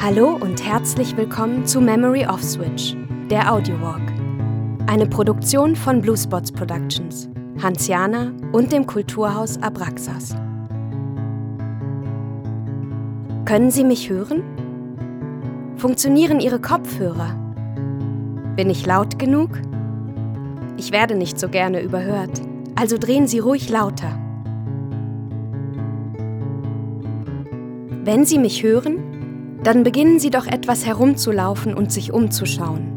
Hallo und herzlich willkommen zu Memory of Switch, der Audiowalk. Eine Produktion von Bluespots Productions, Hansiana und dem Kulturhaus Abraxas. Können Sie mich hören? Funktionieren Ihre Kopfhörer? Bin ich laut genug? Ich werde nicht so gerne überhört, also drehen Sie ruhig lauter. Wenn Sie mich hören, dann beginnen Sie doch etwas herumzulaufen und sich umzuschauen.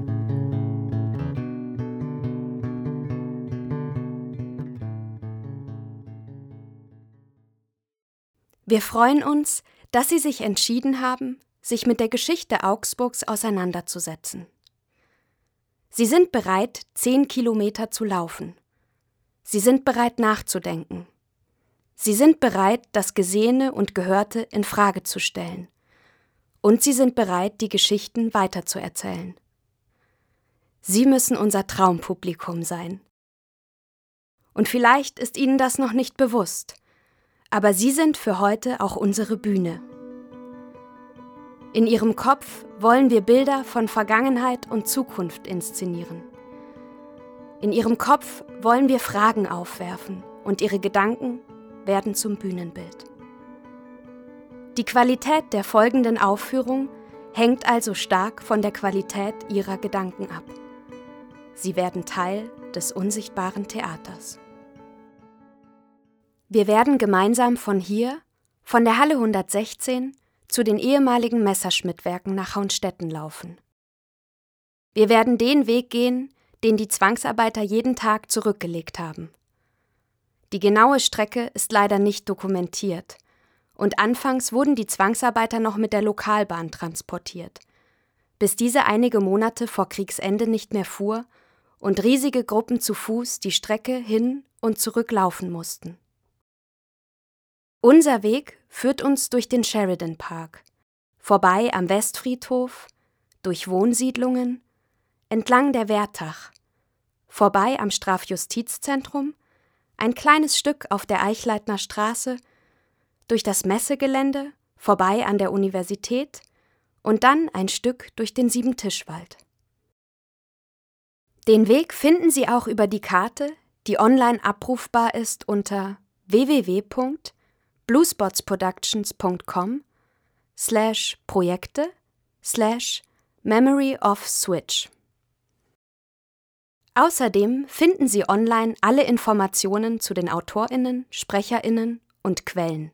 Wir freuen uns, dass Sie sich entschieden haben, sich mit der Geschichte Augsburgs auseinanderzusetzen. Sie sind bereit, zehn Kilometer zu laufen. Sie sind bereit nachzudenken. Sie sind bereit, das Gesehene und Gehörte in Frage zu stellen und sie sind bereit, die Geschichten weiterzuerzählen. Sie müssen unser Traumpublikum sein. Und vielleicht ist Ihnen das noch nicht bewusst, aber Sie sind für heute auch unsere Bühne. In Ihrem Kopf wollen wir Bilder von Vergangenheit und Zukunft inszenieren. In Ihrem Kopf wollen wir Fragen aufwerfen und Ihre Gedanken werden zum Bühnenbild. Die Qualität der folgenden Aufführung hängt also stark von der Qualität ihrer Gedanken ab. Sie werden Teil des unsichtbaren Theaters. Wir werden gemeinsam von hier, von der Halle 116, zu den ehemaligen Messerschmittwerken nach Haunstetten laufen. Wir werden den Weg gehen, den die Zwangsarbeiter jeden Tag zurückgelegt haben. Die genaue Strecke ist leider nicht dokumentiert, und anfangs wurden die Zwangsarbeiter noch mit der Lokalbahn transportiert, bis diese einige Monate vor Kriegsende nicht mehr fuhr und riesige Gruppen zu Fuß die Strecke hin und zurück laufen mussten. Unser Weg führt uns durch den Sheridan Park, vorbei am Westfriedhof, durch Wohnsiedlungen, entlang der Wertach, vorbei am Strafjustizzentrum, ein kleines Stück auf der Eichleitner Straße durch das Messegelände, vorbei an der Universität und dann ein Stück durch den Siebentischwald. Den Weg finden Sie auch über die Karte, die online abrufbar ist unter www.bluespotsproductions.com slash Projekte slash Memory of Switch. Außerdem finden Sie online alle Informationen zu den AutorInnen, SprecherInnen und Quellen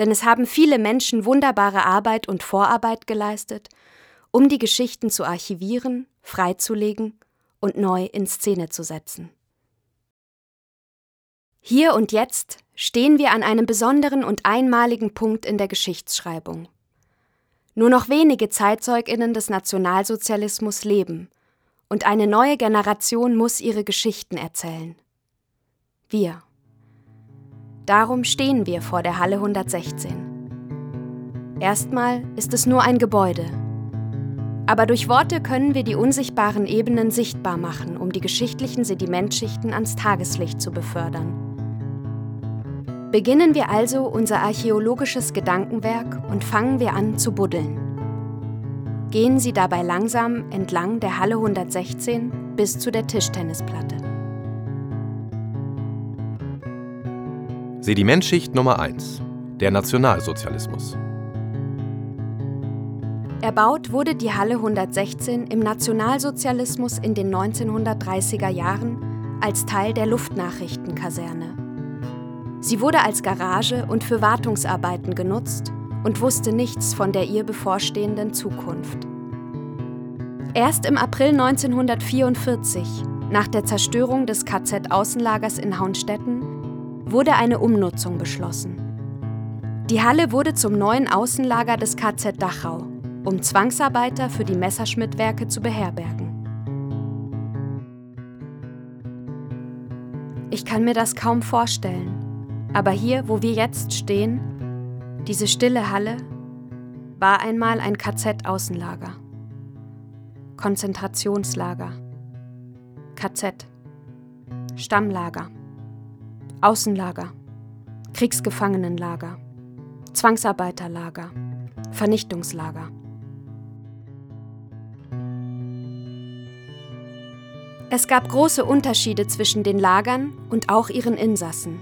denn es haben viele Menschen wunderbare Arbeit und Vorarbeit geleistet, um die Geschichten zu archivieren, freizulegen und neu in Szene zu setzen. Hier und jetzt stehen wir an einem besonderen und einmaligen Punkt in der Geschichtsschreibung. Nur noch wenige Zeitzeuginnen des Nationalsozialismus leben, und eine neue Generation muss ihre Geschichten erzählen. Wir. Darum stehen wir vor der Halle 116. Erstmal ist es nur ein Gebäude. Aber durch Worte können wir die unsichtbaren Ebenen sichtbar machen, um die geschichtlichen Sedimentschichten ans Tageslicht zu befördern. Beginnen wir also unser archäologisches Gedankenwerk und fangen wir an zu buddeln. Gehen Sie dabei langsam entlang der Halle 116 bis zu der Tischtennisplatte. Sedimentschicht Nummer 1. Der Nationalsozialismus. Erbaut wurde die Halle 116 im Nationalsozialismus in den 1930er Jahren als Teil der Luftnachrichtenkaserne. Sie wurde als Garage und für Wartungsarbeiten genutzt und wusste nichts von der ihr bevorstehenden Zukunft. Erst im April 1944, nach der Zerstörung des KZ-Außenlagers in Haunstetten, wurde eine Umnutzung beschlossen. Die Halle wurde zum neuen Außenlager des KZ Dachau, um Zwangsarbeiter für die Messerschmittwerke zu beherbergen. Ich kann mir das kaum vorstellen, aber hier, wo wir jetzt stehen, diese stille Halle, war einmal ein KZ-Außenlager. Konzentrationslager. KZ. Stammlager. Außenlager, Kriegsgefangenenlager, Zwangsarbeiterlager, Vernichtungslager. Es gab große Unterschiede zwischen den Lagern und auch ihren Insassen.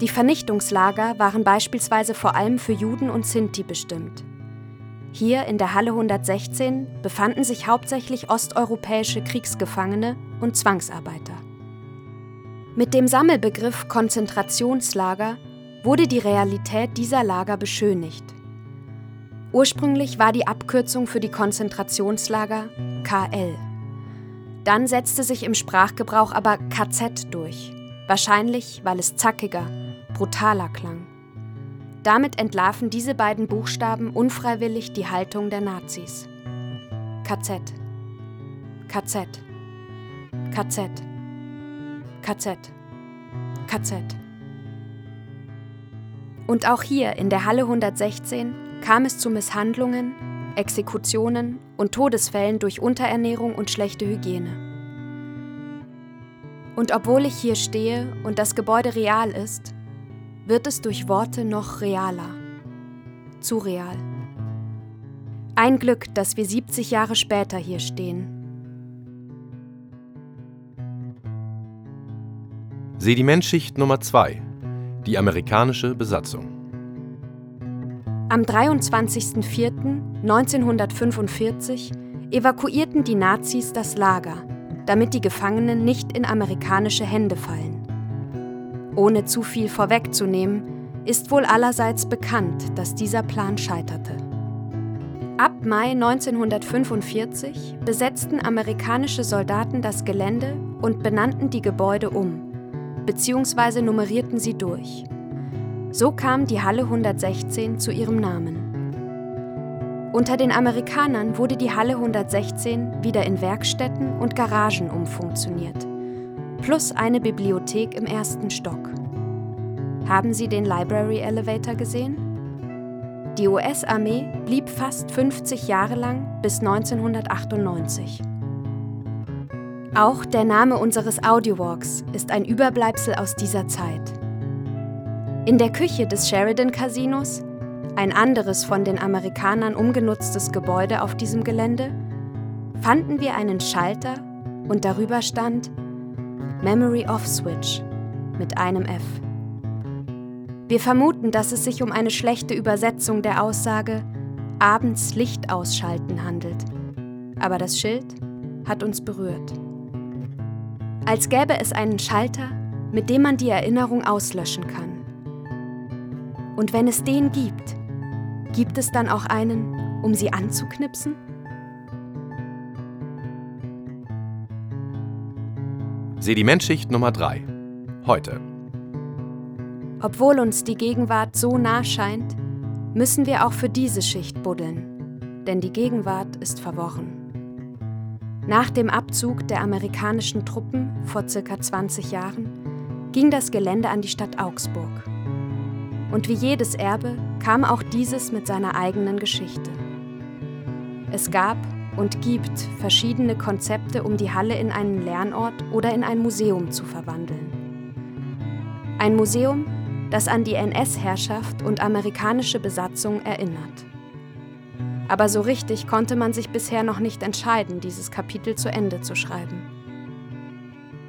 Die Vernichtungslager waren beispielsweise vor allem für Juden und Sinti bestimmt. Hier in der Halle 116 befanden sich hauptsächlich osteuropäische Kriegsgefangene und Zwangsarbeiter. Mit dem Sammelbegriff Konzentrationslager wurde die Realität dieser Lager beschönigt. Ursprünglich war die Abkürzung für die Konzentrationslager KL. Dann setzte sich im Sprachgebrauch aber KZ durch, wahrscheinlich weil es zackiger, brutaler klang. Damit entlarven diese beiden Buchstaben unfreiwillig die Haltung der Nazis. KZ. KZ. KZ. KZ. KZ. Und auch hier in der Halle 116 kam es zu Misshandlungen, Exekutionen und Todesfällen durch Unterernährung und schlechte Hygiene. Und obwohl ich hier stehe und das Gebäude real ist, wird es durch Worte noch realer. Zu real. Ein Glück, dass wir 70 Jahre später hier stehen. Sedimentschicht Nummer 2. Die amerikanische Besatzung. Am 23.04.1945 evakuierten die Nazis das Lager, damit die Gefangenen nicht in amerikanische Hände fallen. Ohne zu viel vorwegzunehmen, ist wohl allerseits bekannt, dass dieser Plan scheiterte. Ab Mai 1945 besetzten amerikanische Soldaten das Gelände und benannten die Gebäude um, beziehungsweise nummerierten sie durch. So kam die Halle 116 zu ihrem Namen. Unter den Amerikanern wurde die Halle 116 wieder in Werkstätten und Garagen umfunktioniert, plus eine Bibliothek im ersten Stock. Haben Sie den Library Elevator gesehen? Die US-Armee blieb fast 50 Jahre lang bis 1998. Auch der Name unseres Audiowalks ist ein Überbleibsel aus dieser Zeit. In der Küche des Sheridan Casinos, ein anderes von den Amerikanern umgenutztes Gebäude auf diesem Gelände, fanden wir einen Schalter und darüber stand Memory Off Switch mit einem F. Wir vermuten, dass es sich um eine schlechte Übersetzung der Aussage abends Licht ausschalten handelt. Aber das Schild hat uns berührt. Als gäbe es einen Schalter, mit dem man die Erinnerung auslöschen kann. Und wenn es den gibt, gibt es dann auch einen, um sie anzuknipsen? Sedimentschicht Nummer 3. Heute. Obwohl uns die Gegenwart so nah scheint, müssen wir auch für diese Schicht buddeln, denn die Gegenwart ist verworren. Nach dem Abzug der amerikanischen Truppen vor circa 20 Jahren ging das Gelände an die Stadt Augsburg. Und wie jedes Erbe kam auch dieses mit seiner eigenen Geschichte. Es gab und gibt verschiedene Konzepte, um die Halle in einen Lernort oder in ein Museum zu verwandeln. Ein Museum, das an die NS-Herrschaft und amerikanische Besatzung erinnert. Aber so richtig konnte man sich bisher noch nicht entscheiden, dieses Kapitel zu Ende zu schreiben.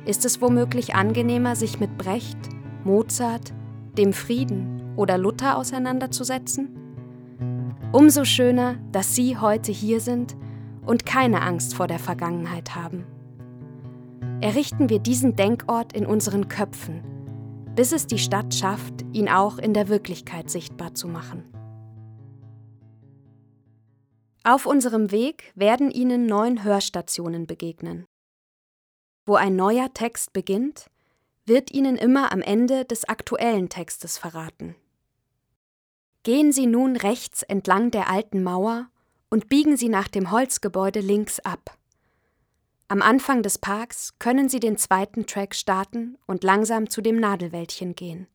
Ist es womöglich angenehmer, sich mit Brecht, Mozart, dem Frieden oder Luther auseinanderzusetzen? Umso schöner, dass Sie heute hier sind und keine Angst vor der Vergangenheit haben. Errichten wir diesen Denkort in unseren Köpfen, bis es die Stadt schafft, ihn auch in der Wirklichkeit sichtbar zu machen. Auf unserem Weg werden Ihnen neun Hörstationen begegnen. Wo ein neuer Text beginnt, wird Ihnen immer am Ende des aktuellen Textes verraten. Gehen Sie nun rechts entlang der alten Mauer und biegen Sie nach dem Holzgebäude links ab. Am Anfang des Parks können Sie den zweiten Track starten und langsam zu dem Nadelwäldchen gehen.